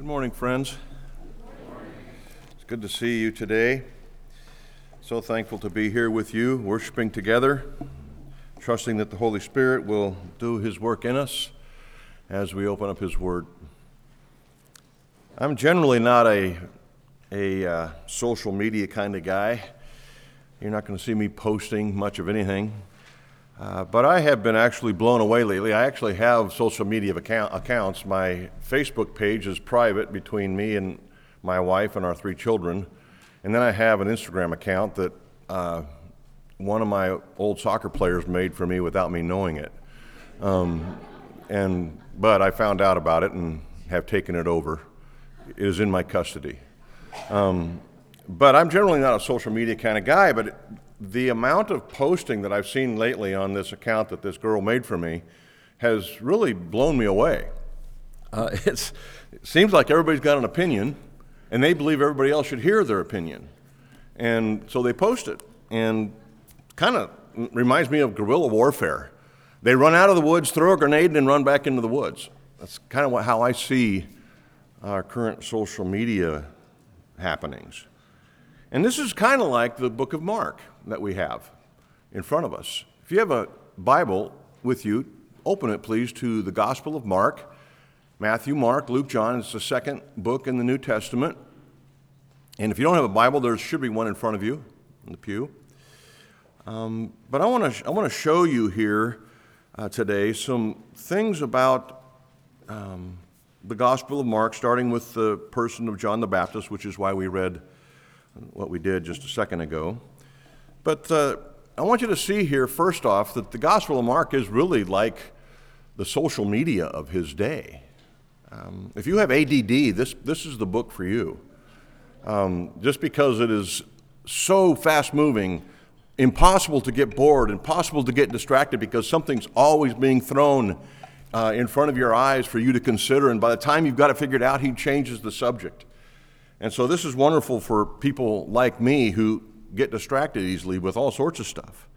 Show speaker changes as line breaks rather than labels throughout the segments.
Good morning, friends. It's good to see you today. So thankful to be here with you, worshiping together, trusting that the Holy Spirit will do His work in us as we open up His Word. I'm generally not a, a uh, social media kind of guy. You're not going to see me posting much of anything. Uh, but I have been actually blown away lately. I actually have social media account, accounts. My Facebook page is private between me and my wife and our three children. And then I have an Instagram account that uh, one of my old soccer players made for me without me knowing it. Um, and, but I found out about it and have taken it over. It is in my custody. Um, but I'm generally not a social media kind of guy, but the amount of posting that I've seen lately on this account that this girl made for me has really blown me away. Uh, it seems like everybody's got an opinion, and they believe everybody else should hear their opinion. And so they post it, and kind of reminds me of guerrilla warfare. They run out of the woods, throw a grenade, and run back into the woods. That's kind of how I see our current social media happenings. And this is kind of like the book of Mark that we have in front of us. If you have a Bible with you, open it please to the Gospel of Mark. Matthew, Mark, Luke, John. It's the second book in the New Testament. And if you don't have a Bible, there should be one in front of you in the pew. Um, but I want to I want to show you here uh, today some things about um, the Gospel of Mark, starting with the person of John the Baptist, which is why we read what we did just a second ago. But uh, I want you to see here, first off, that the Gospel of Mark is really like the social media of his day. Um, if you have ADD, this, this is the book for you. Um, just because it is so fast moving, impossible to get bored, impossible to get distracted because something's always being thrown uh, in front of your eyes for you to consider. And by the time you've got it figured out, he changes the subject. And so this is wonderful for people like me who get distracted easily with all sorts of stuff.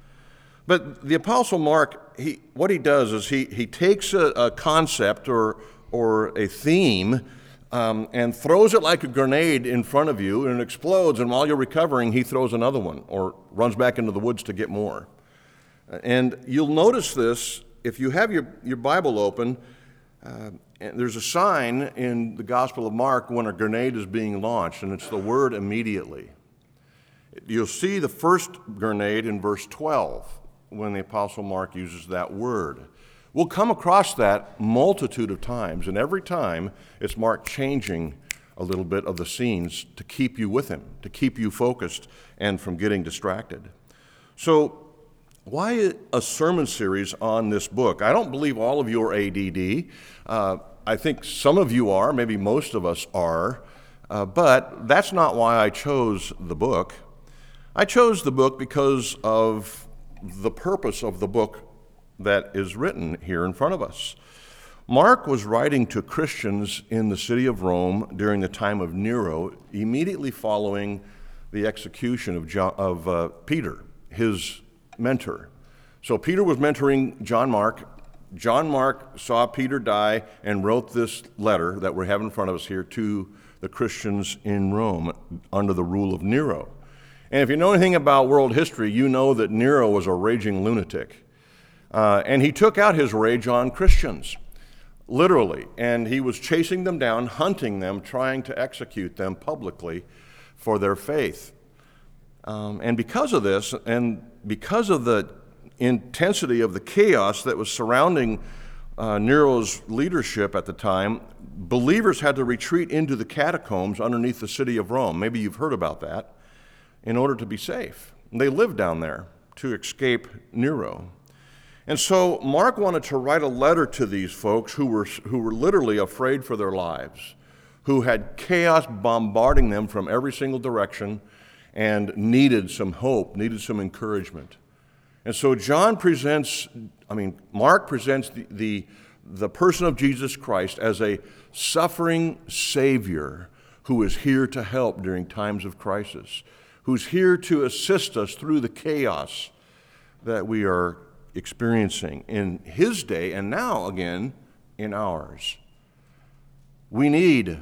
But the Apostle Mark, he, what he does is he, he takes a, a concept or, or a theme um, and throws it like a grenade in front of you and it explodes, and while you're recovering, he throws another one or runs back into the woods to get more. And you'll notice this if you have your, your Bible open. Uh, there's a sign in the Gospel of Mark when a grenade is being launched, and it's the word immediately. You'll see the first grenade in verse 12 when the Apostle Mark uses that word. We'll come across that multitude of times, and every time it's Mark changing a little bit of the scenes to keep you with him, to keep you focused and from getting distracted. So, why a sermon series on this book? I don't believe all of you are ADD. Uh, I think some of you are, maybe most of us are, uh, but that's not why I chose the book. I chose the book because of the purpose of the book that is written here in front of us. Mark was writing to Christians in the city of Rome during the time of Nero, immediately following the execution of, John, of uh, Peter, his mentor. So Peter was mentoring John Mark John Mark saw Peter die and wrote this letter that we have in front of us here to the Christians in Rome under the rule of Nero. And if you know anything about world history, you know that Nero was a raging lunatic. Uh, and he took out his rage on Christians, literally. And he was chasing them down, hunting them, trying to execute them publicly for their faith. Um, and because of this, and because of the intensity of the chaos that was surrounding uh, Nero's leadership at the time, believers had to retreat into the catacombs underneath the city of Rome. Maybe you've heard about that, in order to be safe. And they lived down there to escape Nero. And so Mark wanted to write a letter to these folks who were, who were literally afraid for their lives, who had chaos bombarding them from every single direction and needed some hope, needed some encouragement. And so John presents, I mean, Mark presents the, the, the person of Jesus Christ as a suffering Savior who is here to help during times of crisis, who's here to assist us through the chaos that we are experiencing in his day and now again in ours. We need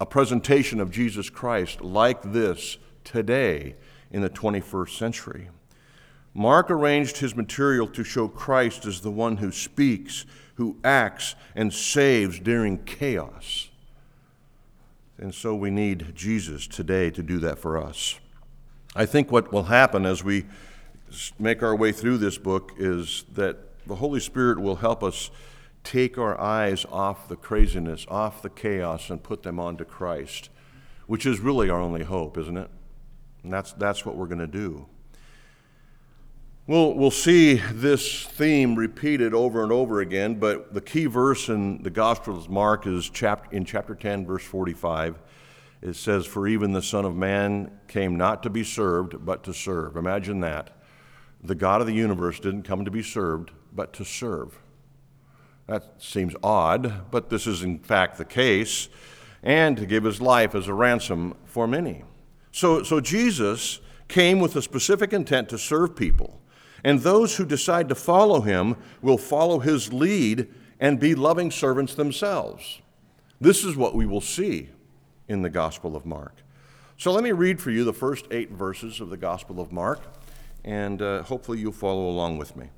a presentation of Jesus Christ like this today in the 21st century. Mark arranged his material to show Christ as the one who speaks, who acts, and saves during chaos. And so we need Jesus today to do that for us. I think what will happen as we make our way through this book is that the Holy Spirit will help us take our eyes off the craziness, off the chaos, and put them onto Christ, which is really our only hope, isn't it? And that's, that's what we're going to do. We'll, we'll see this theme repeated over and over again, but the key verse in the Gospel of Mark is chapter, in chapter 10, verse 45. It says, For even the Son of Man came not to be served, but to serve. Imagine that. The God of the universe didn't come to be served, but to serve. That seems odd, but this is in fact the case, and to give his life as a ransom for many. So, so Jesus came with a specific intent to serve people, and those who decide to follow him will follow his lead and be loving servants themselves. This is what we will see in the Gospel of Mark. So let me read for you the first eight verses of the Gospel of Mark, and uh, hopefully you'll follow along with me.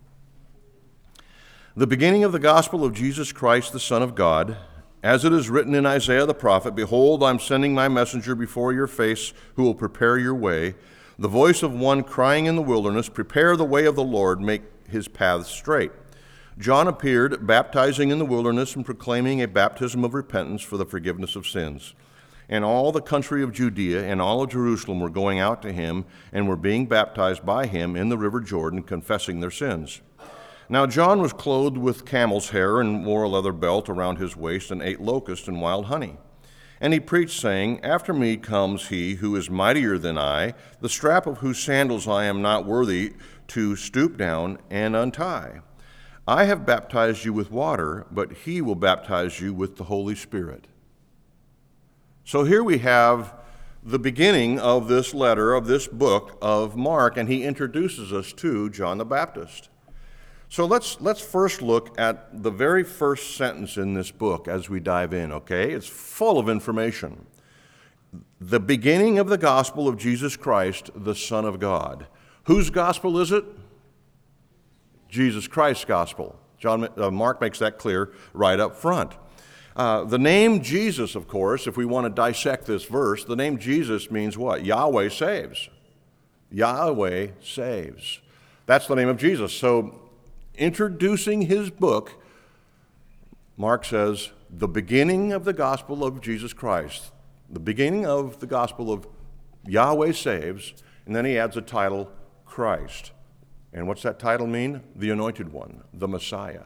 The beginning of the gospel of Jesus Christ, the Son of God, as it is written in Isaiah the prophet Behold, I'm sending my messenger before your face, who will prepare your way. The voice of one crying in the wilderness, Prepare the way of the Lord, make his paths straight. John appeared, baptizing in the wilderness and proclaiming a baptism of repentance for the forgiveness of sins. And all the country of Judea and all of Jerusalem were going out to him and were being baptized by him in the river Jordan, confessing their sins. Now John was clothed with camel's hair and wore a leather belt around his waist and ate locusts and wild honey. And he preached, saying, After me comes he who is mightier than I, the strap of whose sandals I am not worthy to stoop down and untie. I have baptized you with water, but he will baptize you with the Holy Spirit. So here we have the beginning of this letter, of this book of Mark, and he introduces us to John the Baptist. So let's, let's first look at the very first sentence in this book as we dive in, okay? It's full of information. The beginning of the gospel of Jesus Christ, the Son of God. Whose gospel is it? Jesus Christ's gospel. John, uh, Mark makes that clear right up front. Uh, the name Jesus, of course, if we want to dissect this verse, the name Jesus means what? Yahweh saves. Yahweh saves. That's the name of Jesus. So introducing his book, Mark says, the beginning of the gospel of Jesus Christ, the beginning of the gospel of Yahweh saves, and then he adds a title, Christ. And what's that title mean? The anointed one, the Messiah.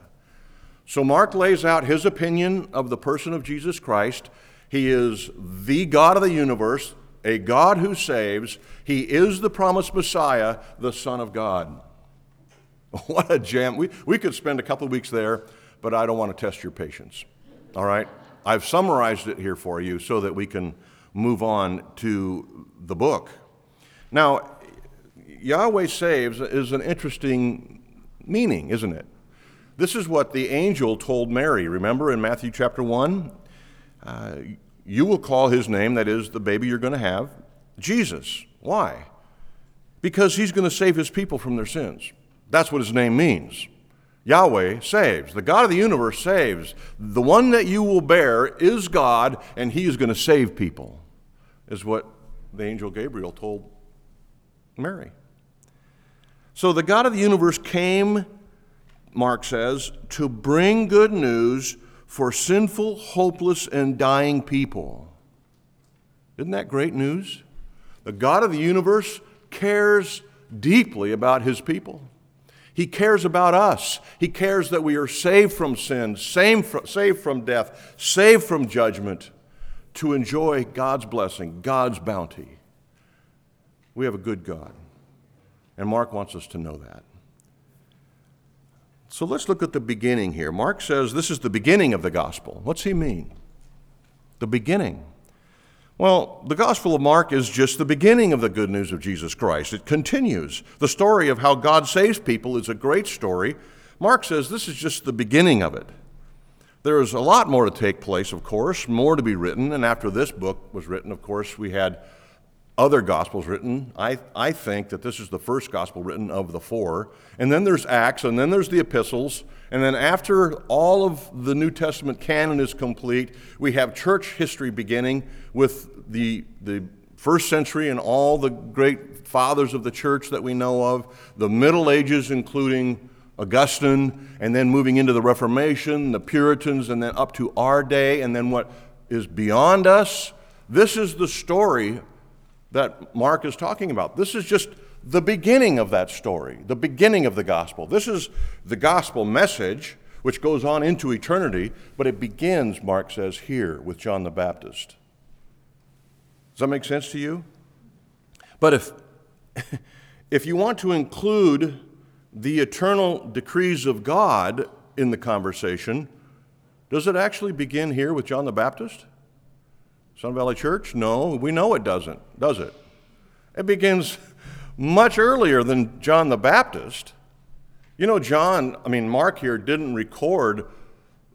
So Mark lays out his opinion of the person of Jesus Christ. He is the God of the universe, a God who saves. He is the promised Messiah, the Son of God. What a jam. We, we could spend a couple of weeks there, but I don't want to test your patience. All right? I've summarized it here for you so that we can move on to the book. Now, Yahweh saves is an interesting meaning, isn't it? This is what the angel told Mary. Remember in Matthew chapter 1? Uh, you will call his name, that is, the baby you're going to have, Jesus. Why? Because he's going to save his people from their sins. That's what his name means. Yahweh saves. The God of the universe saves. The one that you will bear is God, and he is going to save people, is what the angel Gabriel told Mary. So the God of the universe came, Mark says, to bring good news for sinful, hopeless, and dying people. Isn't that great news? The God of the universe cares deeply about his people. He cares about us. He cares that we are saved from sin, saved from death, saved from judgment to enjoy God's blessing, God's bounty. We have a good God. And Mark wants us to know that. So let's look at the beginning here. Mark says this is the beginning of the gospel. What's he mean? The beginning. Well, the Gospel of Mark is just the beginning of the good news of Jesus Christ. It continues. The story of how God saves people is a great story. Mark says this is just the beginning of it. There is a lot more to take place, of course, more to be written. And after this book was written, of course, we had other gospels written. I, I think that this is the first gospel written of the four. And then there's Acts, and then there's the epistles. And then after all of the New Testament canon is complete, we have church history beginning with the, the first century and all the great fathers of the church that we know of, the Middle Ages, including Augustine, and then moving into the Reformation, the Puritans, and then up to our day, and then what is beyond us. This is the story that Mark is talking about. This is just the beginning of that story, the beginning of the gospel. This is the gospel message, which goes on into eternity, but it begins, Mark says, here with John the Baptist. Does that make sense to you? But if, if you want to include the eternal decrees of God in the conversation, does it actually begin here with John the Baptist? Sun Valley Church? No, we know it doesn't, does it? It begins much earlier than John the Baptist. You know, John, I mean, Mark here didn't record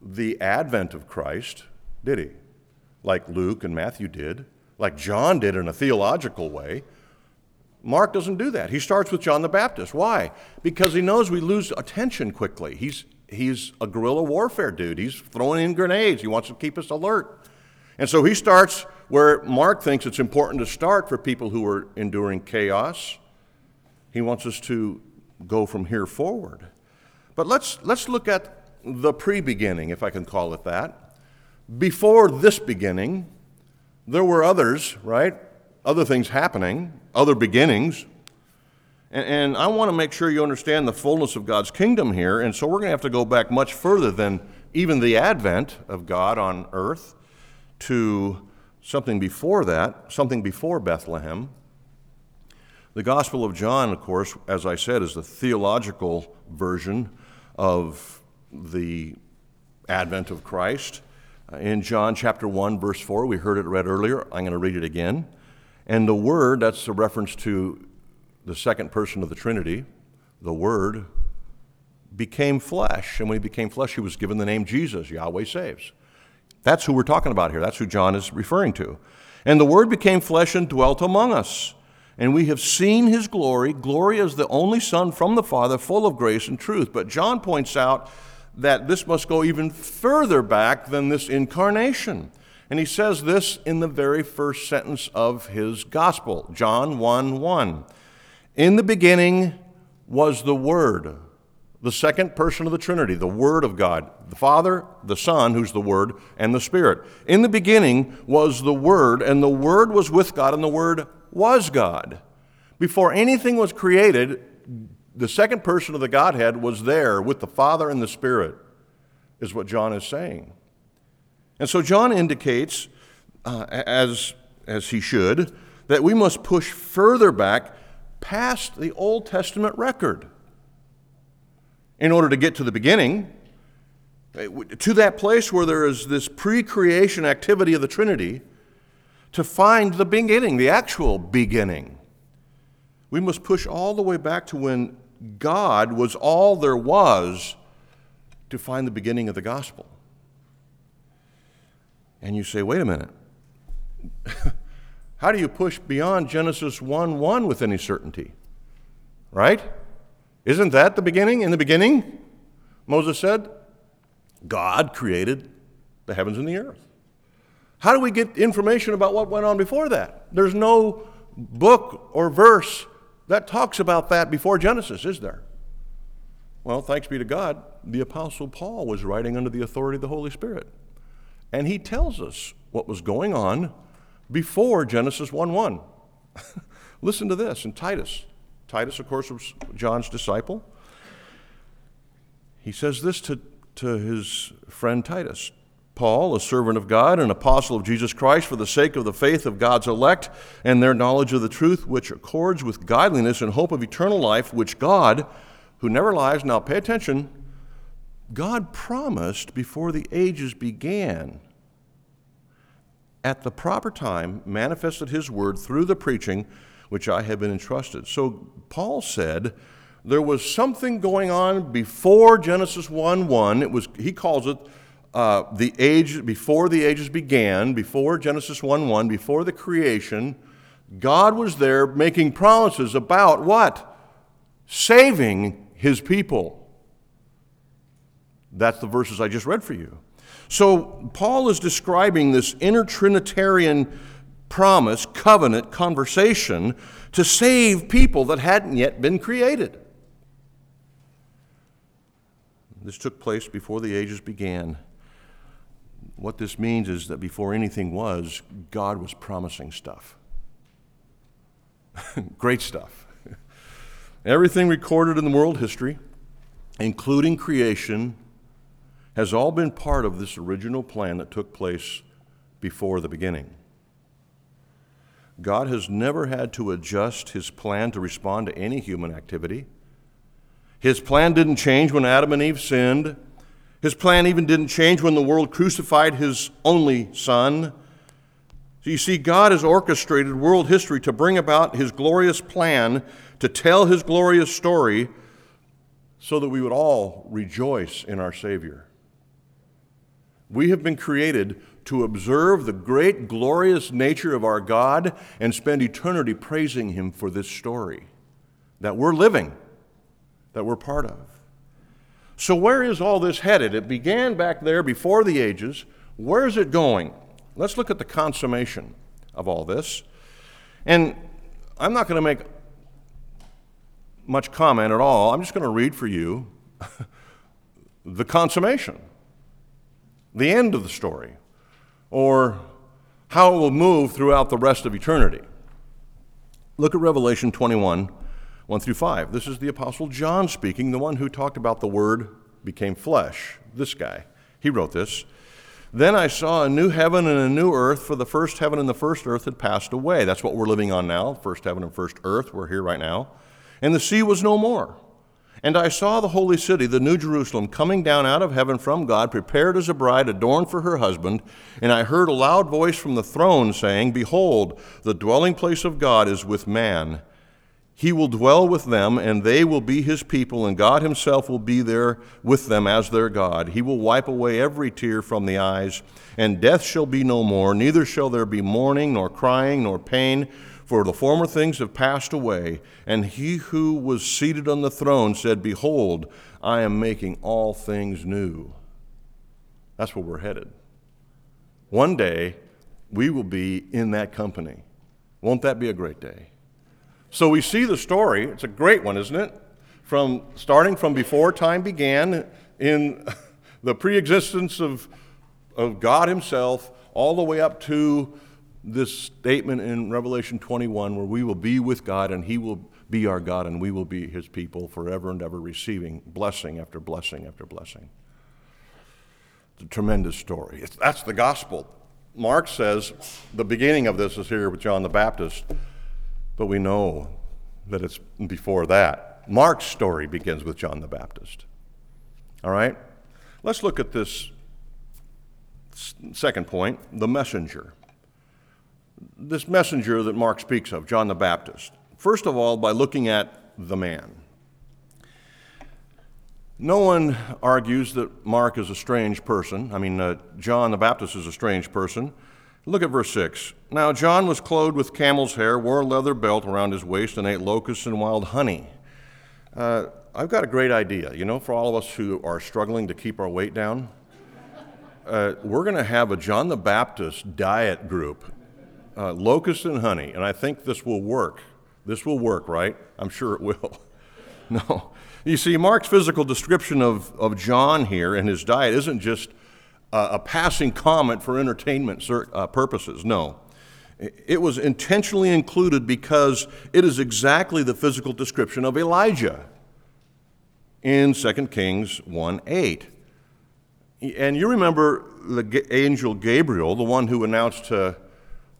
the advent of Christ, did he? Like Luke and Matthew did, like John did in a theological way. Mark doesn't do that. He starts with John the Baptist. Why? Because he knows we lose attention quickly. He's, he's a guerrilla warfare dude. He's throwing in grenades. He wants to keep us alert. And so he starts where Mark thinks it's important to start for people who are enduring chaos. He wants us to go from here forward. But let's, let's look at the pre beginning, if I can call it that. Before this beginning, there were others, right? Other things happening other beginnings. And, and I want to make sure you understand the fullness of God's kingdom here. And so we're going to have to go back much further than even the advent of God on earth to something before that, something before Bethlehem. The Gospel of John, of course, as I said, is the theological version of the advent of Christ. Uh, in John chapter 1, verse 4, we heard it read earlier. I'm going to read it again. And the Word, that's a reference to the second person of the Trinity, the Word, became flesh. And when he became flesh, he was given the name Jesus, Yahweh saves. That's who we're talking about here. That's who John is referring to. And the Word became flesh and dwelt among us. And we have seen his glory, glory as the only Son from the Father, full of grace and truth. But John points out that this must go even further back than this incarnation. And he says this in the very first sentence of his gospel, John 1 1. In the beginning was the Word, the second person of the Trinity, the Word of God, the Father, the Son, who's the Word, and the Spirit. In the beginning was the Word, and the Word was with God, and the Word was God. Before anything was created, the second person of the Godhead was there with the Father and the Spirit, is what John is saying. And so John indicates, uh, as, as he should, that we must push further back past the Old Testament record in order to get to the beginning, uh, to that place where there is this pre creation activity of the Trinity, to find the beginning, the actual beginning. We must push all the way back to when God was all there was to find the beginning of the gospel. And you say, wait a minute. How do you push beyond Genesis 1 1 with any certainty? Right? Isn't that the beginning? In the beginning, Moses said, God created the heavens and the earth. How do we get information about what went on before that? There's no book or verse that talks about that before Genesis, is there? Well, thanks be to God, the Apostle Paul was writing under the authority of the Holy Spirit. And he tells us what was going on before Genesis 1 1. Listen to this in Titus. Titus, of course, was John's disciple. He says this to, to his friend Titus Paul, a servant of God, an apostle of Jesus Christ, for the sake of the faith of God's elect and their knowledge of the truth, which accords with godliness and hope of eternal life, which God, who never lies, now pay attention, God promised before the ages began, at the proper time, manifested his word through the preaching which I have been entrusted. So Paul said there was something going on before Genesis 1 1. It was, he calls it uh, the age, before the ages began, before Genesis 1 1, before the creation, God was there making promises about what? Saving his people. That's the verses I just read for you. So, Paul is describing this inner Trinitarian promise, covenant, conversation to save people that hadn't yet been created. This took place before the ages began. What this means is that before anything was, God was promising stuff. Great stuff. Everything recorded in the world history, including creation, has all been part of this original plan that took place before the beginning. God has never had to adjust his plan to respond to any human activity. His plan didn't change when Adam and Eve sinned. His plan even didn't change when the world crucified his only son. So you see, God has orchestrated world history to bring about his glorious plan, to tell his glorious story, so that we would all rejoice in our Savior. We have been created to observe the great, glorious nature of our God and spend eternity praising Him for this story that we're living, that we're part of. So, where is all this headed? It began back there before the ages. Where is it going? Let's look at the consummation of all this. And I'm not going to make much comment at all. I'm just going to read for you the consummation the end of the story, or how it will move throughout the rest of eternity. Look at Revelation 21 1 through 5. This is the Apostle John speaking, the one who talked about the Word became flesh. This guy. He wrote this. Then I saw a new heaven and a new earth, for the first heaven and the first earth had passed away. That's what we're living on now, first heaven and first earth. We're here right now. And the sea was no more. And I saw the holy city, the New Jerusalem, coming down out of heaven from God, prepared as a bride adorned for her husband. And I heard a loud voice from the throne saying, Behold, the dwelling place of God is with man. He will dwell with them, and they will be his people, and God himself will be there with them as their God. He will wipe away every tear from the eyes, and death shall be no more, neither shall there be mourning, nor crying, nor pain for the former things have passed away. And he who was seated on the throne said, Behold, I am making all things new. That's where we're headed. One day, we will be in that company. Won't that be a great day? So we see the story. It's a great one, isn't it? From starting from before time began in the pre-existence of, of God Himself, all the way up to this statement in Revelation 21 where we will be with God and He will be our God and we will be His people forever and ever, receiving blessing after blessing after blessing. It's a tremendous story. It's, that's the gospel. Mark says the beginning of this is here with John the Baptist, but we know that it's before that. Mark's story begins with John the Baptist. All right? Let's look at this second point the messenger this messenger that Mark speaks of, John the Baptist. First of all, by looking at the man. No one argues that Mark is a strange person. I mean, uh, John the Baptist is a strange person. Look at verse 6. Now, John was clothed with camel's hair, wore a leather belt around his waist, and ate locusts and wild honey. Uh, I've got a great idea, you know, for all of us who are struggling to keep our weight down. Uh, we're going to have a John the Baptist diet group uh, locust and honey, and I think this will work. This will work, right? I'm sure it will. no. You see, Mark's physical description of, of John here and his diet isn't just uh, a passing comment for entertainment uh, purposes. No. It was intentionally included because it is exactly the physical description of Elijah in 2 Kings 1 8. And you remember the angel Gabriel, the one who announced to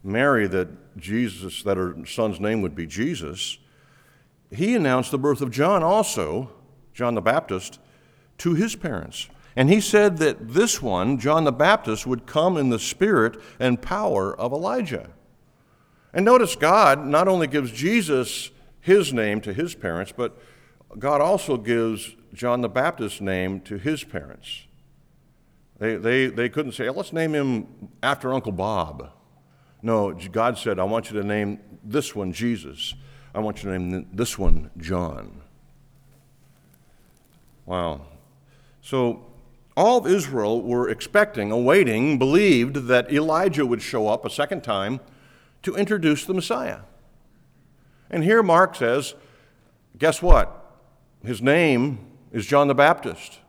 Mary that Jesus, that her son's name would be Jesus, he announced the birth of John also, John the Baptist, to his parents. And he said that this one, John the Baptist, would come in the spirit and power of Elijah. And notice God not only gives Jesus his name to his parents, but God also gives John the Baptist's name to his parents. They, they, they couldn't say, let's name him after Uncle Bob. No, God said, I want you to name this one Jesus. I want you to name this one John. Wow. So all of Israel were expecting, awaiting, believed that Elijah would show up a second time to introduce the Messiah. And here Mark says, guess what? His name is John the Baptist.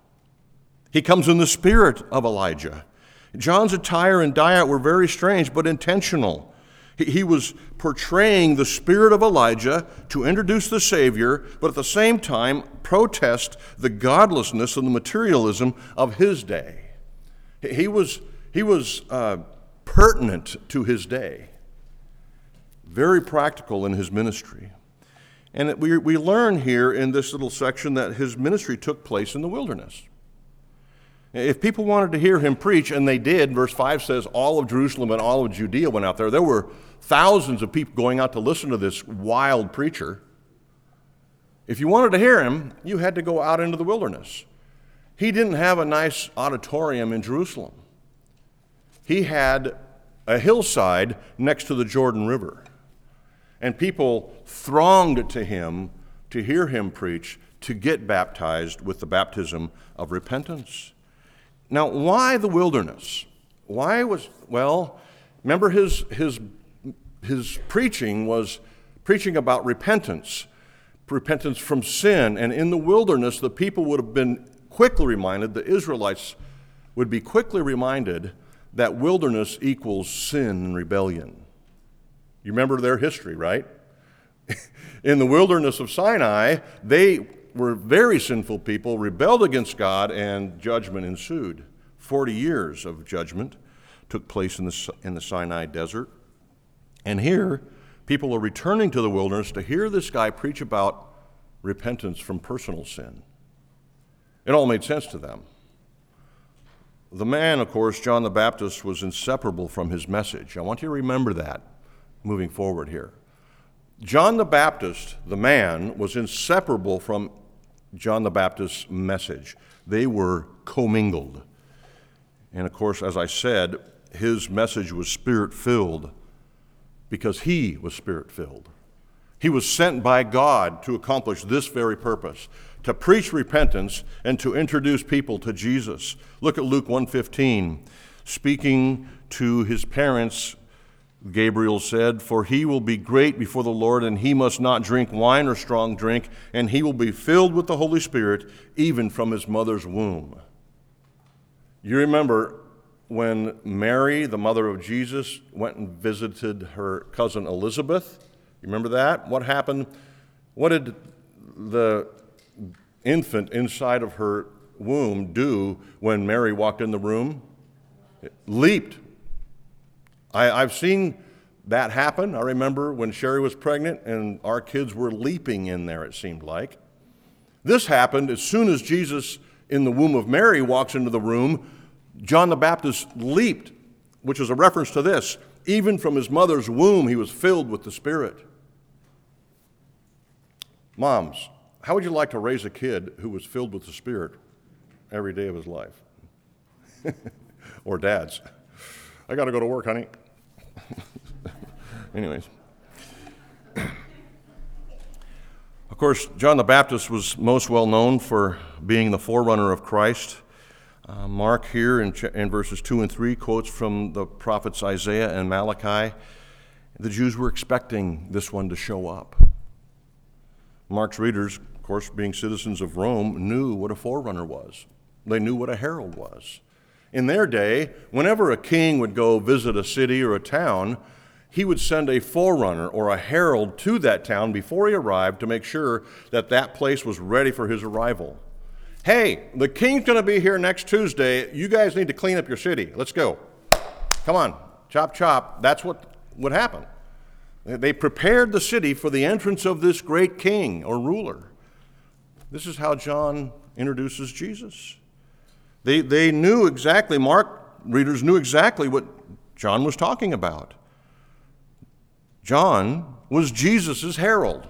He comes in the spirit of Elijah. John's attire and diet were very strange but intentional. He was portraying the spirit of Elijah to introduce the Savior, but at the same time protest the godlessness and the materialism of his day. He was, he was uh, pertinent to his day, very practical in his ministry. And we, we learn here in this little section that his ministry took place in the wilderness. If people wanted to hear him preach, and they did, verse 5 says, all of Jerusalem and all of Judea went out there. There were thousands of people going out to listen to this wild preacher. If you wanted to hear him, you had to go out into the wilderness. He didn't have a nice auditorium in Jerusalem, he had a hillside next to the Jordan River. And people thronged to him to hear him preach, to get baptized with the baptism of repentance. Now, why the wilderness? Why was, well, remember his, his, his preaching was preaching about repentance, repentance from sin. And in the wilderness, the people would have been quickly reminded, the Israelites would be quickly reminded that wilderness equals sin and rebellion. You remember their history, right? in the wilderness of Sinai, they were very sinful people, rebelled against God, and judgment ensued. Forty years of judgment took place in the, in the Sinai desert. And here, people are returning to the wilderness to hear this guy preach about repentance from personal sin. It all made sense to them. The man, of course, John the Baptist, was inseparable from his message. I want you to remember that moving forward here. John the Baptist, the man, was inseparable from John the Baptist's message. They were commingled. And of course, as I said, his message was spirit filled because he was spirit filled. He was sent by God to accomplish this very purpose, to preach repentance and to introduce people to Jesus. Look at Luke 1:15. Speaking to his parents, Gabriel said, For he will be great before the Lord, and he must not drink wine or strong drink, and he will be filled with the Holy Spirit even from his mother's womb. You remember when Mary, the mother of Jesus, went and visited her cousin Elizabeth? You remember that? What happened? What did the infant inside of her womb do when Mary walked in the room? It leaped I, I've seen that happen. I remember when Sherry was pregnant and our kids were leaping in there, it seemed like. This happened as soon as Jesus, in the womb of Mary, walks into the room. John the Baptist leaped, which is a reference to this. Even from his mother's womb, he was filled with the Spirit. Moms, how would you like to raise a kid who was filled with the Spirit every day of his life? or dads? I got to go to work, honey. Anyways. Of course, John the Baptist was most well known for being the forerunner of Christ. Uh, Mark here in, in verses 2 and 3 quotes from the prophets Isaiah and Malachi. The Jews were expecting this one to show up. Mark's readers, of course, being citizens of Rome, knew what a forerunner was. They knew what a herald was. In their day, whenever a king would go visit a city or a town, he would send a forerunner or a herald to that town before he arrived to make sure that that place was ready for his arrival. Hey, the king's going to be here next Tuesday. You guys need to clean up your city. Let's go. Come on, chop, chop. That's what would happen. They prepared the city for the entrance of this great king or ruler. This is how John introduces Jesus. They, they knew exactly, Mark readers knew exactly what John was talking about. John was Jesus' herald,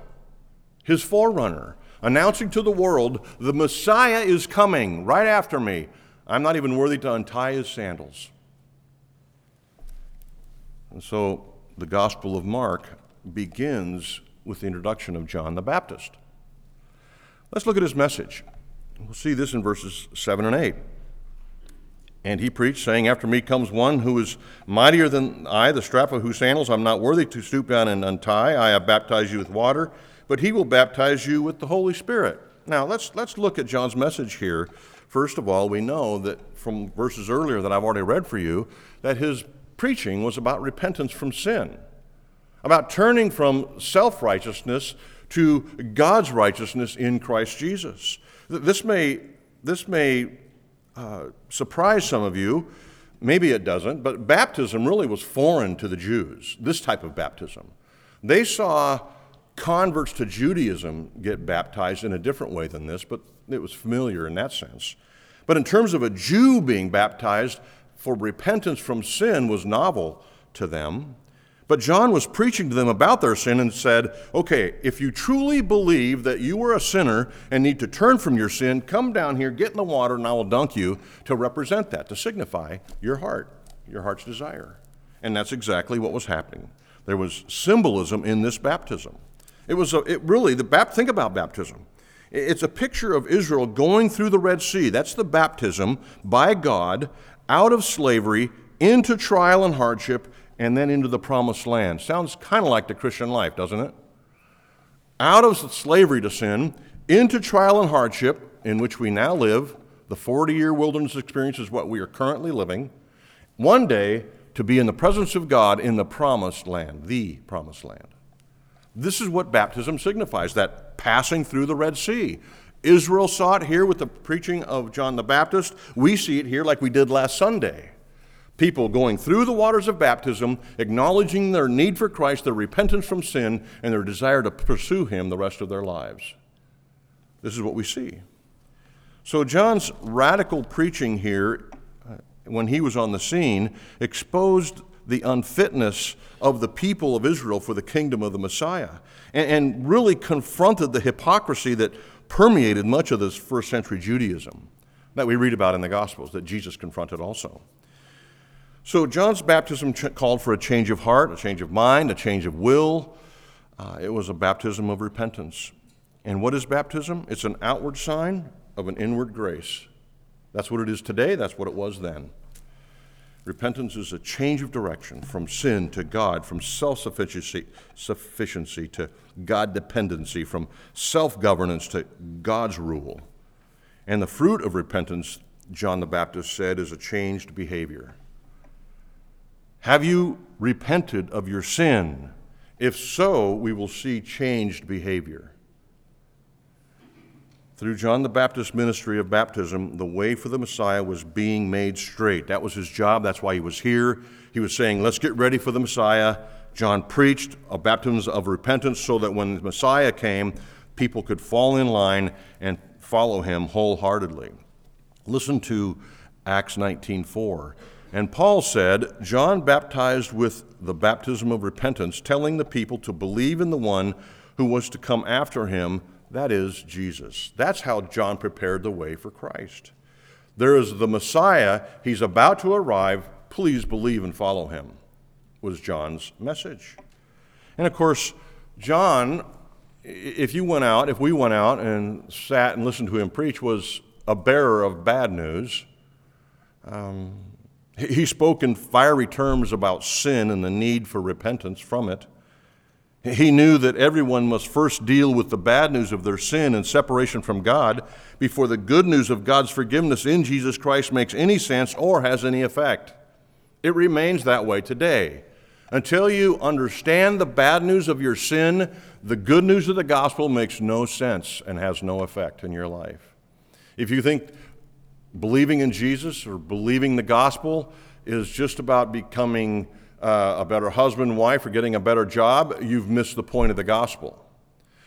his forerunner, announcing to the world, the Messiah is coming right after me. I'm not even worthy to untie his sandals. And so the Gospel of Mark begins with the introduction of John the Baptist. Let's look at his message. We'll see this in verses 7 and 8. And he preached, saying, After me comes one who is mightier than I, the strap of whose sandals I'm not worthy to stoop down and untie. I have baptized you with water, but he will baptize you with the Holy Spirit. Now, let's, let's look at John's message here. First of all, we know that from verses earlier that I've already read for you, that his preaching was about repentance from sin, about turning from self righteousness to God's righteousness in Christ Jesus. This may, this may uh, surprise some of you. Maybe it doesn't, but baptism really was foreign to the Jews, this type of baptism. They saw converts to Judaism get baptized in a different way than this, but it was familiar in that sense. But in terms of a Jew being baptized for repentance from sin was novel to them. But John was preaching to them about their sin and said, okay, if you truly believe that you are a sinner and need to turn from your sin, come down here, get in the water, and I will dunk you to represent that, to signify your heart, your heart's desire. And that's exactly what was happening. There was symbolism in this baptism. It was a, it really, the bap, think about baptism. It's a picture of Israel going through the Red Sea. That's the baptism by God out of slavery into trial and hardship and then into the promised land. Sounds kind of like the Christian life, doesn't it? Out of slavery to sin, into trial and hardship, in which we now live. The 40 year wilderness experience is what we are currently living. One day, to be in the presence of God in the promised land, the promised land. This is what baptism signifies that passing through the Red Sea. Israel saw it here with the preaching of John the Baptist. We see it here like we did last Sunday people going through the waters of baptism, acknowledging their need for Christ, their repentance from sin, and their desire to pursue Him the rest of their lives. This is what we see. So, John's radical preaching here, uh, when he was on the scene, exposed the unfitness of the people of Israel for the kingdom of the Messiah and, and really confronted the hypocrisy that permeated much of this first century Judaism that we read about in the Gospels, that Jesus confronted also. So, John's baptism ch- called for a change of heart, a change of mind, a change of will. Uh, it was a baptism of repentance. And what is baptism? It's an outward sign of an inward grace. That's what it is today, that's what it was then. Repentance is a change of direction from sin to God, from self sufficiency to God dependency, from self governance to God's rule. And the fruit of repentance, John the Baptist said, is a changed behavior. Have you repented of your sin? If so, we will see changed behavior. Through John the Baptist's ministry of baptism, the way for the Messiah was being made straight. That was his job. That's why he was here. He was saying, Let's get ready for the Messiah. John preached a baptism of repentance so that when the Messiah came, people could fall in line and follow him wholeheartedly. Listen to Acts 19:4. And Paul said, John baptized with the baptism of repentance, telling the people to believe in the one who was to come after him, that is, Jesus. That's how John prepared the way for Christ. There is the Messiah, he's about to arrive, please believe and follow him, was John's message. And of course, John, if you went out, if we went out and sat and listened to him preach, was a bearer of bad news. Um, he spoke in fiery terms about sin and the need for repentance from it. He knew that everyone must first deal with the bad news of their sin and separation from God before the good news of God's forgiveness in Jesus Christ makes any sense or has any effect. It remains that way today. Until you understand the bad news of your sin, the good news of the gospel makes no sense and has no effect in your life. If you think believing in Jesus or believing the gospel is just about becoming uh, a better husband, wife, or getting a better job, you've missed the point of the gospel.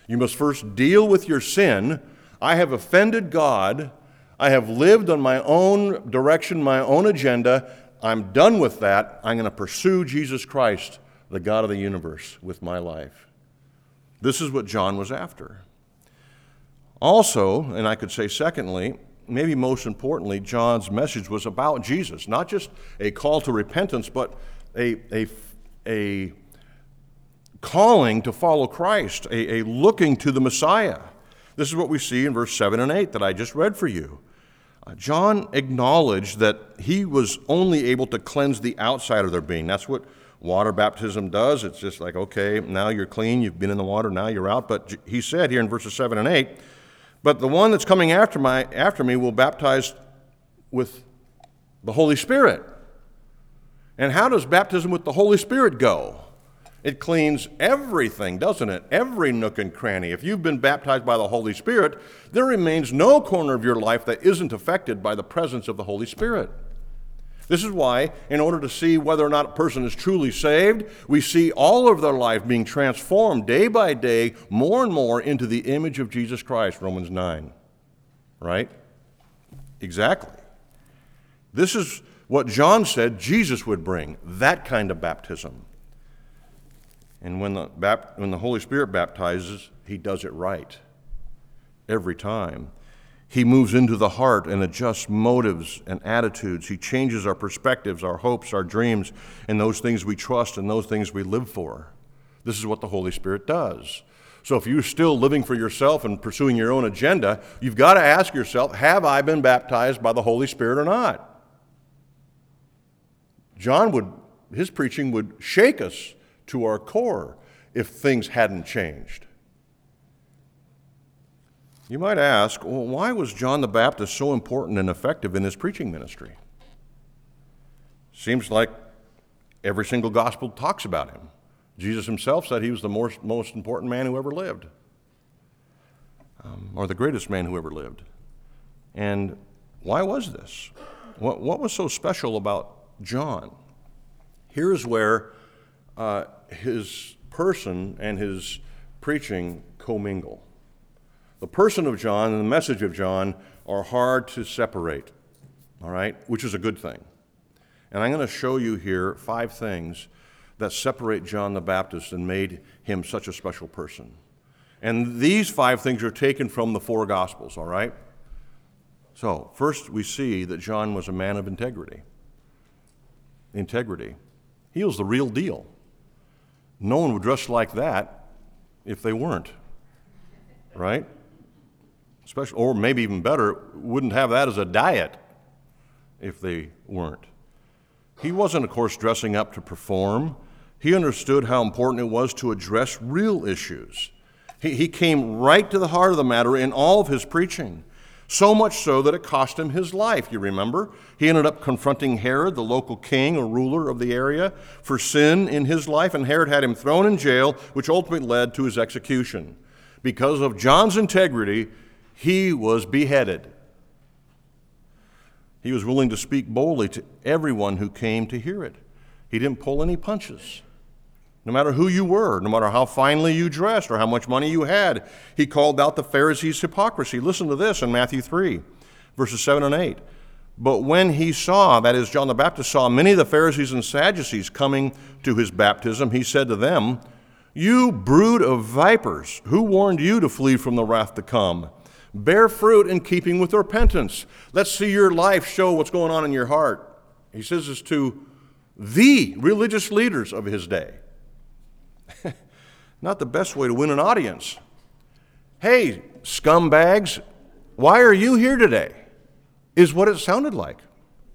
You must first deal with your sin. I have offended God. I have lived on my own direction, my own agenda. I'm done with that. I'm going to pursue Jesus Christ, the God of the universe, with my life. This is what John was after. Also, and I could say secondly, maybe most importantly, John's message was about Jesus, not just a call to repentance, but a, a, a calling to follow Christ, a, a looking to the Messiah. This is what we see in verse 7 and 8 that I just read for you. Uh, John acknowledged that he was only able to cleanse the outside of their being. That's what water baptism does. It's just like, okay, now you're clean, you've been in the water, now you're out. But he said here in verses 7 and 8, but the one that's coming after, my, after me will baptize with the Holy Spirit. And how does baptism with the Holy Spirit go? It cleans everything, doesn't it? Every nook and cranny. If you've been baptized by the Holy Spirit, there remains no corner of your life that isn't affected by the presence of the Holy Spirit. This is why, in order to see whether or not a person is truly saved, we see all of their life being transformed day by day, more and more into the image of Jesus Christ, Romans 9. Right? Exactly. This is what John said Jesus would bring that kind of baptism. And when the, when the Holy Spirit baptizes, he does it right every time. He moves into the heart and adjusts motives and attitudes. He changes our perspectives, our hopes, our dreams, and those things we trust and those things we live for. This is what the Holy Spirit does. So if you're still living for yourself and pursuing your own agenda, you've got to ask yourself have I been baptized by the Holy Spirit or not? John would, his preaching would shake us to our core if things hadn't changed. You might ask, well, why was John the Baptist so important and effective in his preaching ministry? Seems like every single gospel talks about him. Jesus himself said he was the most, most important man who ever lived, um, or the greatest man who ever lived. And why was this? What, what was so special about John? Here's where uh, his person and his preaching commingle. The person of John and the message of John are hard to separate, all right, which is a good thing. And I'm going to show you here five things that separate John the Baptist and made him such a special person. And these five things are taken from the four Gospels, all right? So, first, we see that John was a man of integrity. Integrity. He was the real deal. No one would dress like that if they weren't, right? Especially, or maybe even better, wouldn't have that as a diet if they weren't. He wasn't, of course, dressing up to perform. He understood how important it was to address real issues. He, he came right to the heart of the matter in all of his preaching. So much so that it cost him his life, you remember? He ended up confronting Herod, the local king or ruler of the area, for sin in his life, and Herod had him thrown in jail, which ultimately led to his execution. Because of John's integrity, he was beheaded. He was willing to speak boldly to everyone who came to hear it. He didn't pull any punches. No matter who you were, no matter how finely you dressed or how much money you had, he called out the Pharisees' hypocrisy. Listen to this in Matthew 3, verses 7 and 8. But when he saw, that is, John the Baptist saw many of the Pharisees and Sadducees coming to his baptism, he said to them, You brood of vipers, who warned you to flee from the wrath to come? Bear fruit in keeping with repentance. Let's see your life show what's going on in your heart. He says this to the religious leaders of his day. Not the best way to win an audience. Hey, scumbags, why are you here today? Is what it sounded like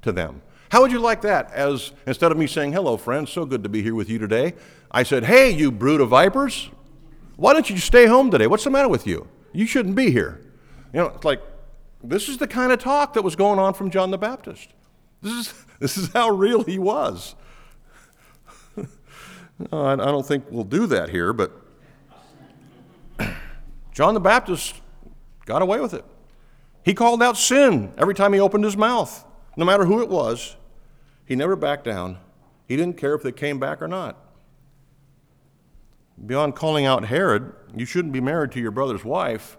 to them. How would you like that? As instead of me saying, Hello, friends, so good to be here with you today, I said, Hey, you brood of vipers, why don't you stay home today? What's the matter with you? You shouldn't be here. You know, it's like, this is the kind of talk that was going on from John the Baptist. This is, this is how real he was. I don't think we'll do that here, but John the Baptist got away with it. He called out sin every time he opened his mouth, no matter who it was. He never backed down. He didn't care if they came back or not. Beyond calling out Herod, you shouldn't be married to your brother's wife.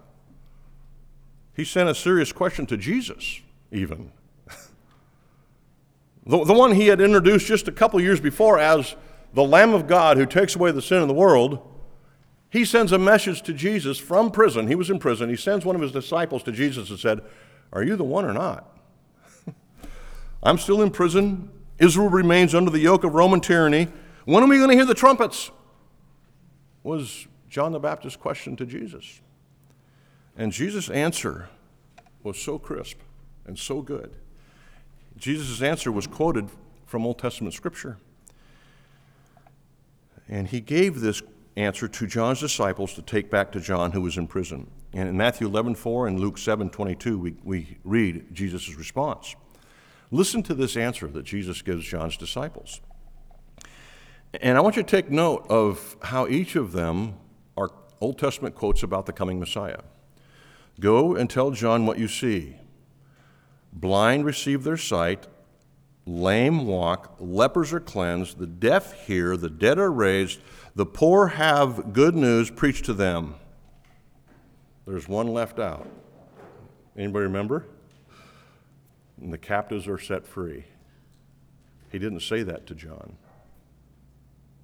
He sent a serious question to Jesus, even. the, the one he had introduced just a couple years before as the Lamb of God who takes away the sin of the world. He sends a message to Jesus from prison. He was in prison. He sends one of his disciples to Jesus and said, Are you the one or not? I'm still in prison. Israel remains under the yoke of Roman tyranny. When are we going to hear the trumpets? Was John the Baptist's question to Jesus. And Jesus' answer was so crisp and so good. Jesus' answer was quoted from Old Testament scripture. And he gave this answer to John's disciples to take back to John, who was in prison. And in Matthew 11 4 and Luke 7 22, we, we read Jesus' response. Listen to this answer that Jesus gives John's disciples. And I want you to take note of how each of them are Old Testament quotes about the coming Messiah. Go and tell John what you see. Blind receive their sight, lame walk, lepers are cleansed, the deaf hear, the dead are raised, the poor have good news preached to them. There's one left out. Anybody remember? And the captives are set free. He didn't say that to John.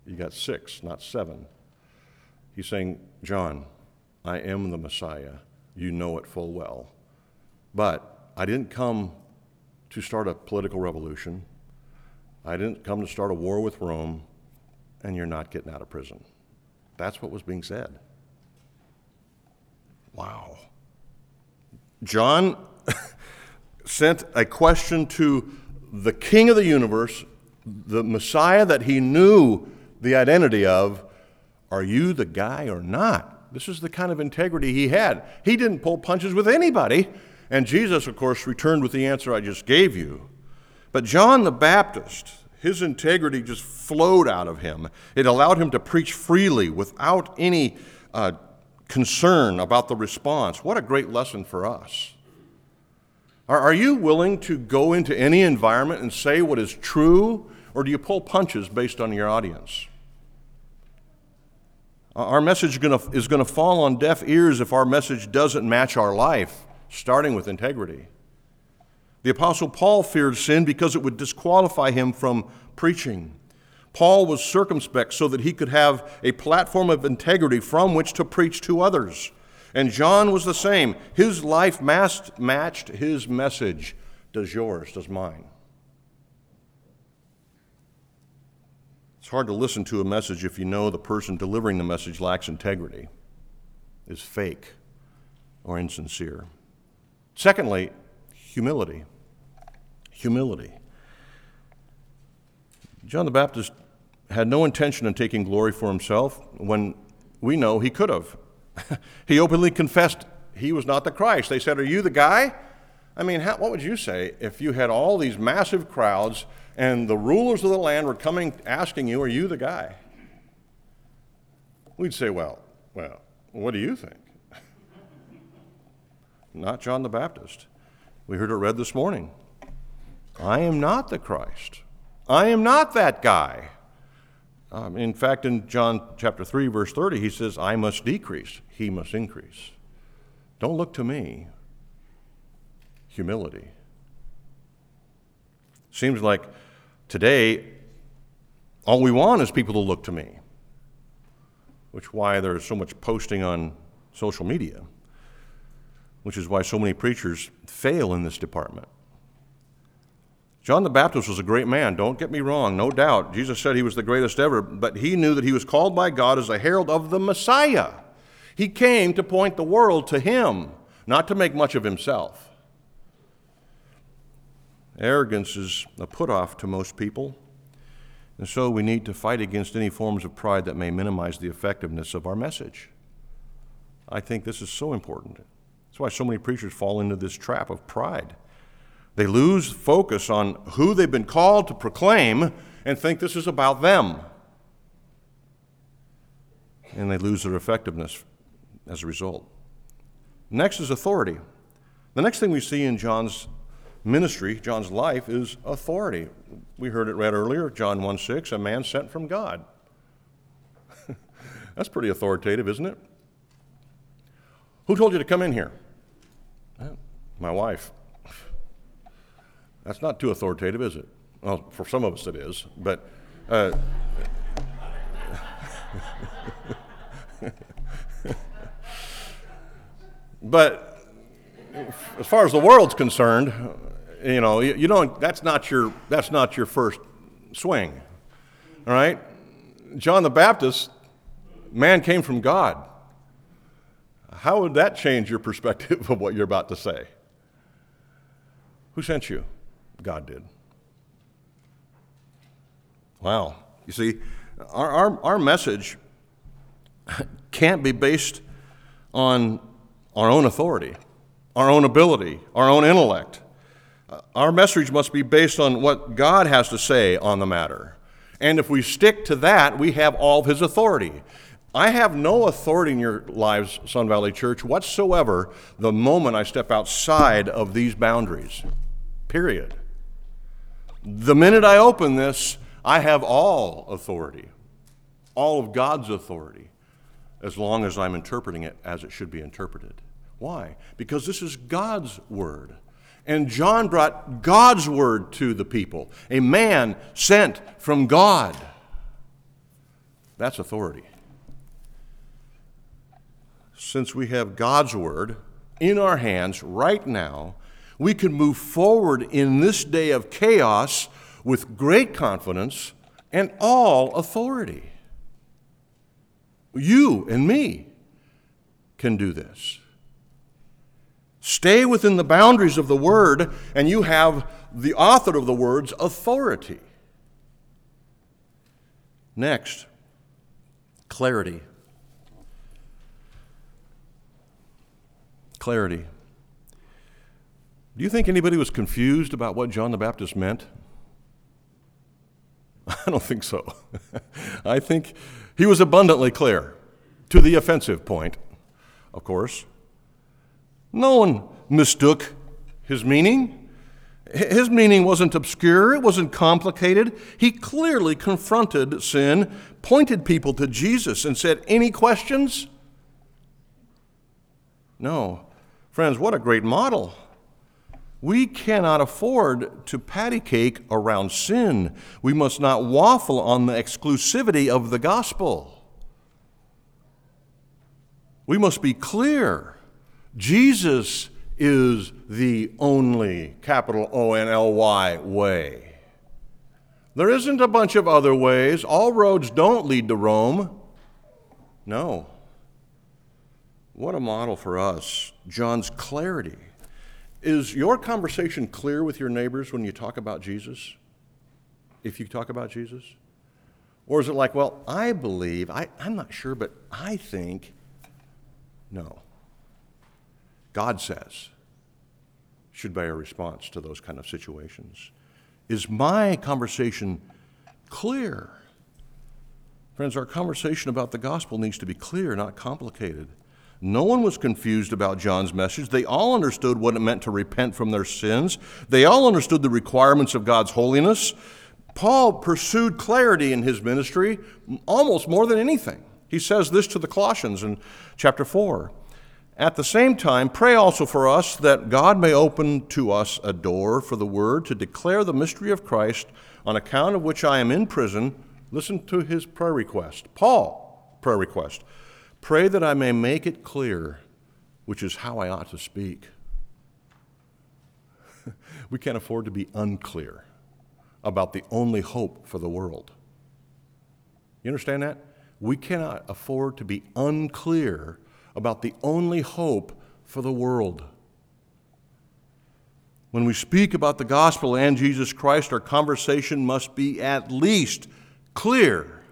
You got six, not seven. He's saying, John, I am the Messiah. You know it full well. But I didn't come to start a political revolution. I didn't come to start a war with Rome, and you're not getting out of prison. That's what was being said. Wow. John sent a question to the king of the universe, the Messiah that he knew the identity of are you the guy or not? This is the kind of integrity he had. He didn't pull punches with anybody. And Jesus, of course, returned with the answer I just gave you. But John the Baptist, his integrity just flowed out of him. It allowed him to preach freely without any uh, concern about the response. What a great lesson for us. Are, are you willing to go into any environment and say what is true, or do you pull punches based on your audience? Our message is going to fall on deaf ears if our message doesn't match our life, starting with integrity. The Apostle Paul feared sin because it would disqualify him from preaching. Paul was circumspect so that he could have a platform of integrity from which to preach to others. And John was the same. His life matched his message. Does yours, does mine? It's hard to listen to a message if you know the person delivering the message lacks integrity, is fake, or insincere. Secondly, humility. Humility. John the Baptist had no intention of taking glory for himself when we know he could have. he openly confessed he was not the Christ. They said, Are you the guy? I mean, how, what would you say if you had all these massive crowds and the rulers of the land were coming asking you, Are you the guy? We'd say, Well, well, what do you think? not John the Baptist. We heard it read this morning. I am not the Christ. I am not that guy. Um, in fact, in John chapter 3, verse 30, he says, I must decrease, he must increase. Don't look to me. Humility. Seems like Today, all we want is people to look to me, which is why there's so much posting on social media, which is why so many preachers fail in this department. John the Baptist was a great man, don't get me wrong, no doubt. Jesus said he was the greatest ever, but he knew that he was called by God as a herald of the Messiah. He came to point the world to him, not to make much of himself. Arrogance is a put off to most people, and so we need to fight against any forms of pride that may minimize the effectiveness of our message. I think this is so important. That's why so many preachers fall into this trap of pride. They lose focus on who they've been called to proclaim and think this is about them. And they lose their effectiveness as a result. Next is authority. The next thing we see in John's ministry, John's life, is authority. We heard it read earlier, John 1 6, a man sent from God. That's pretty authoritative, isn't it? Who told you to come in here? My wife. That's not too authoritative, is it? Well, for some of us it is, but. Uh, but as far as the world's concerned, you know, you, you don't, that's not your, that's not your first swing. All right? John the Baptist, man came from God. How would that change your perspective of what you're about to say? Who sent you? God did. Wow. You see, our, our, our message can't be based on our own authority, our own ability, our own intellect. Uh, our message must be based on what God has to say on the matter. And if we stick to that, we have all of His authority. I have no authority in your lives, Sun Valley Church, whatsoever the moment I step outside of these boundaries. Period. The minute I open this, I have all authority, all of God's authority, as long as I'm interpreting it as it should be interpreted. Why? Because this is God's word. And John brought God's word to the people, a man sent from God. That's authority. Since we have God's word in our hands right now, we can move forward in this day of chaos with great confidence and all authority. You and me can do this. Stay within the boundaries of the Word, and you have the author of the Word's authority. Next, clarity. Clarity. Do you think anybody was confused about what John the Baptist meant? I don't think so. I think he was abundantly clear to the offensive point, of course. No one mistook his meaning. His meaning wasn't obscure, it wasn't complicated. He clearly confronted sin, pointed people to Jesus, and said, Any questions? No. Friends, what a great model. We cannot afford to patty cake around sin. We must not waffle on the exclusivity of the gospel. We must be clear Jesus is the only, capital O N L Y, way. There isn't a bunch of other ways. All roads don't lead to Rome. No. What a model for us. John's clarity. Is your conversation clear with your neighbors when you talk about Jesus? If you talk about Jesus? Or is it like, well, I believe, I, I'm not sure, but I think. No. God says should be our response to those kind of situations. Is my conversation clear? Friends, our conversation about the gospel needs to be clear, not complicated. No one was confused about John's message. They all understood what it meant to repent from their sins. They all understood the requirements of God's holiness. Paul pursued clarity in his ministry almost more than anything. He says this to the Colossians in chapter 4. At the same time, pray also for us that God may open to us a door for the word to declare the mystery of Christ, on account of which I am in prison. Listen to his prayer request. Paul, prayer request. Pray that I may make it clear, which is how I ought to speak. we can't afford to be unclear about the only hope for the world. You understand that? We cannot afford to be unclear about the only hope for the world. When we speak about the gospel and Jesus Christ, our conversation must be at least clear.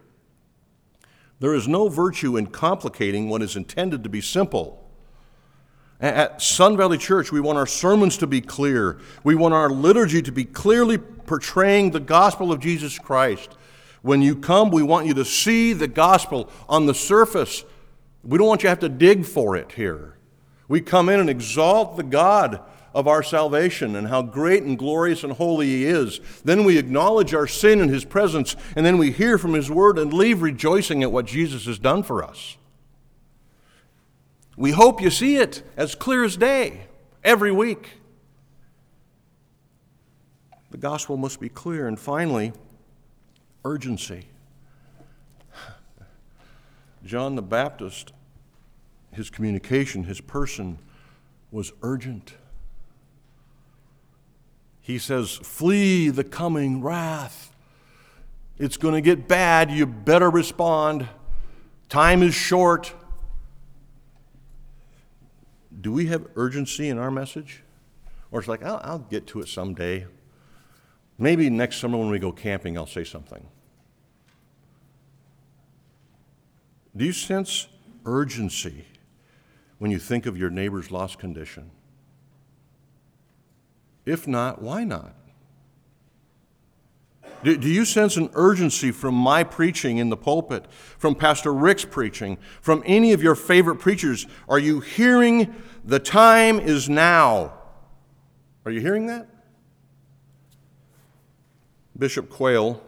There is no virtue in complicating what is intended to be simple. At Sun Valley Church, we want our sermons to be clear. We want our liturgy to be clearly portraying the gospel of Jesus Christ. When you come, we want you to see the gospel on the surface we don't want you to have to dig for it here. We come in and exalt the God of our salvation and how great and glorious and holy He is. Then we acknowledge our sin in His presence, and then we hear from His word and leave rejoicing at what Jesus has done for us. We hope you see it as clear as day every week. The gospel must be clear. And finally, urgency. John the Baptist, his communication, his person, was urgent. He says, Flee the coming wrath. It's going to get bad. You better respond. Time is short. Do we have urgency in our message? Or it's like, I'll, I'll get to it someday. Maybe next summer when we go camping, I'll say something. Do you sense urgency when you think of your neighbor's lost condition? If not, why not? Do, do, you sense an urgency from my preaching in the pulpit, from Pastor Rick's preaching, from any of your favorite preachers? Are you hearing the time is now? Are you hearing that? Bishop Quayle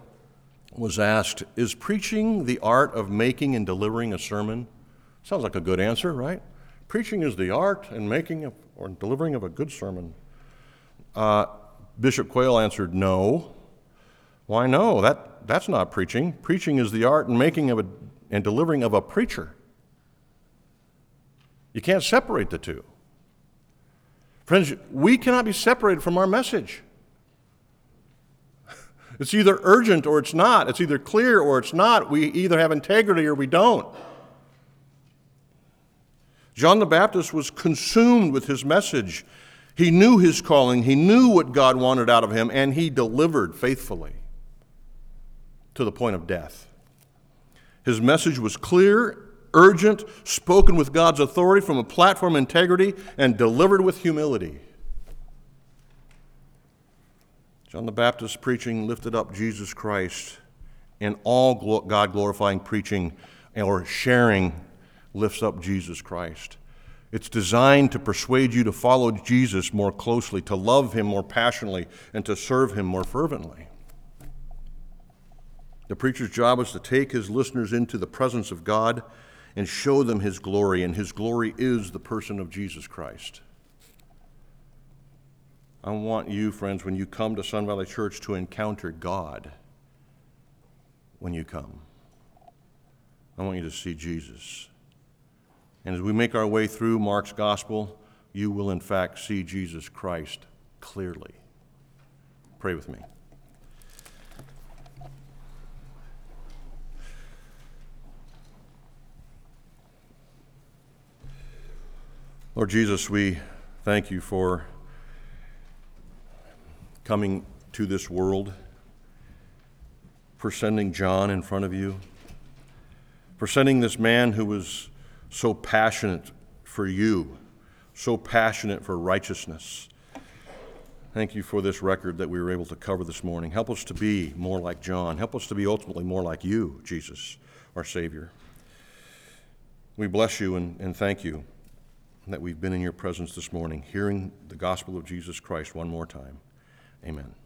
was asked, Is preaching the art of making and delivering a sermon? Sounds like a good answer, right? Preaching is the art and making a, or delivering of a good sermon. Uh, Bishop Quayle answered, No. Why no? That, that's not preaching. Preaching is the art and making of a, and delivering of a preacher. You can't separate the two. Friends, we cannot be separated from our message. It's either urgent or it's not. It's either clear or it's not. We either have integrity or we don't. John the Baptist was consumed with his message. He knew his calling, he knew what God wanted out of him, and he delivered faithfully to the point of death. His message was clear, urgent, spoken with God's authority from a platform integrity, and delivered with humility. John the Baptist's preaching lifted up Jesus Christ, and all God glorifying preaching or sharing lifts up Jesus Christ. It's designed to persuade you to follow Jesus more closely, to love him more passionately, and to serve him more fervently. The preacher's job is to take his listeners into the presence of God and show them his glory, and his glory is the person of Jesus Christ. I want you, friends, when you come to Sun Valley Church, to encounter God when you come. I want you to see Jesus. And as we make our way through Mark's gospel, you will in fact see Jesus Christ clearly. Pray with me. Lord Jesus, we thank you for coming to this world, for sending John in front of you, for sending this man who was so passionate for you, so passionate for righteousness. Thank you for this record that we were able to cover this morning. Help us to be more like John. Help us to be ultimately more like you, Jesus, our Savior. We bless you and, and thank you that we've been in your presence this morning, hearing the gospel of Jesus Christ one more time. Amen.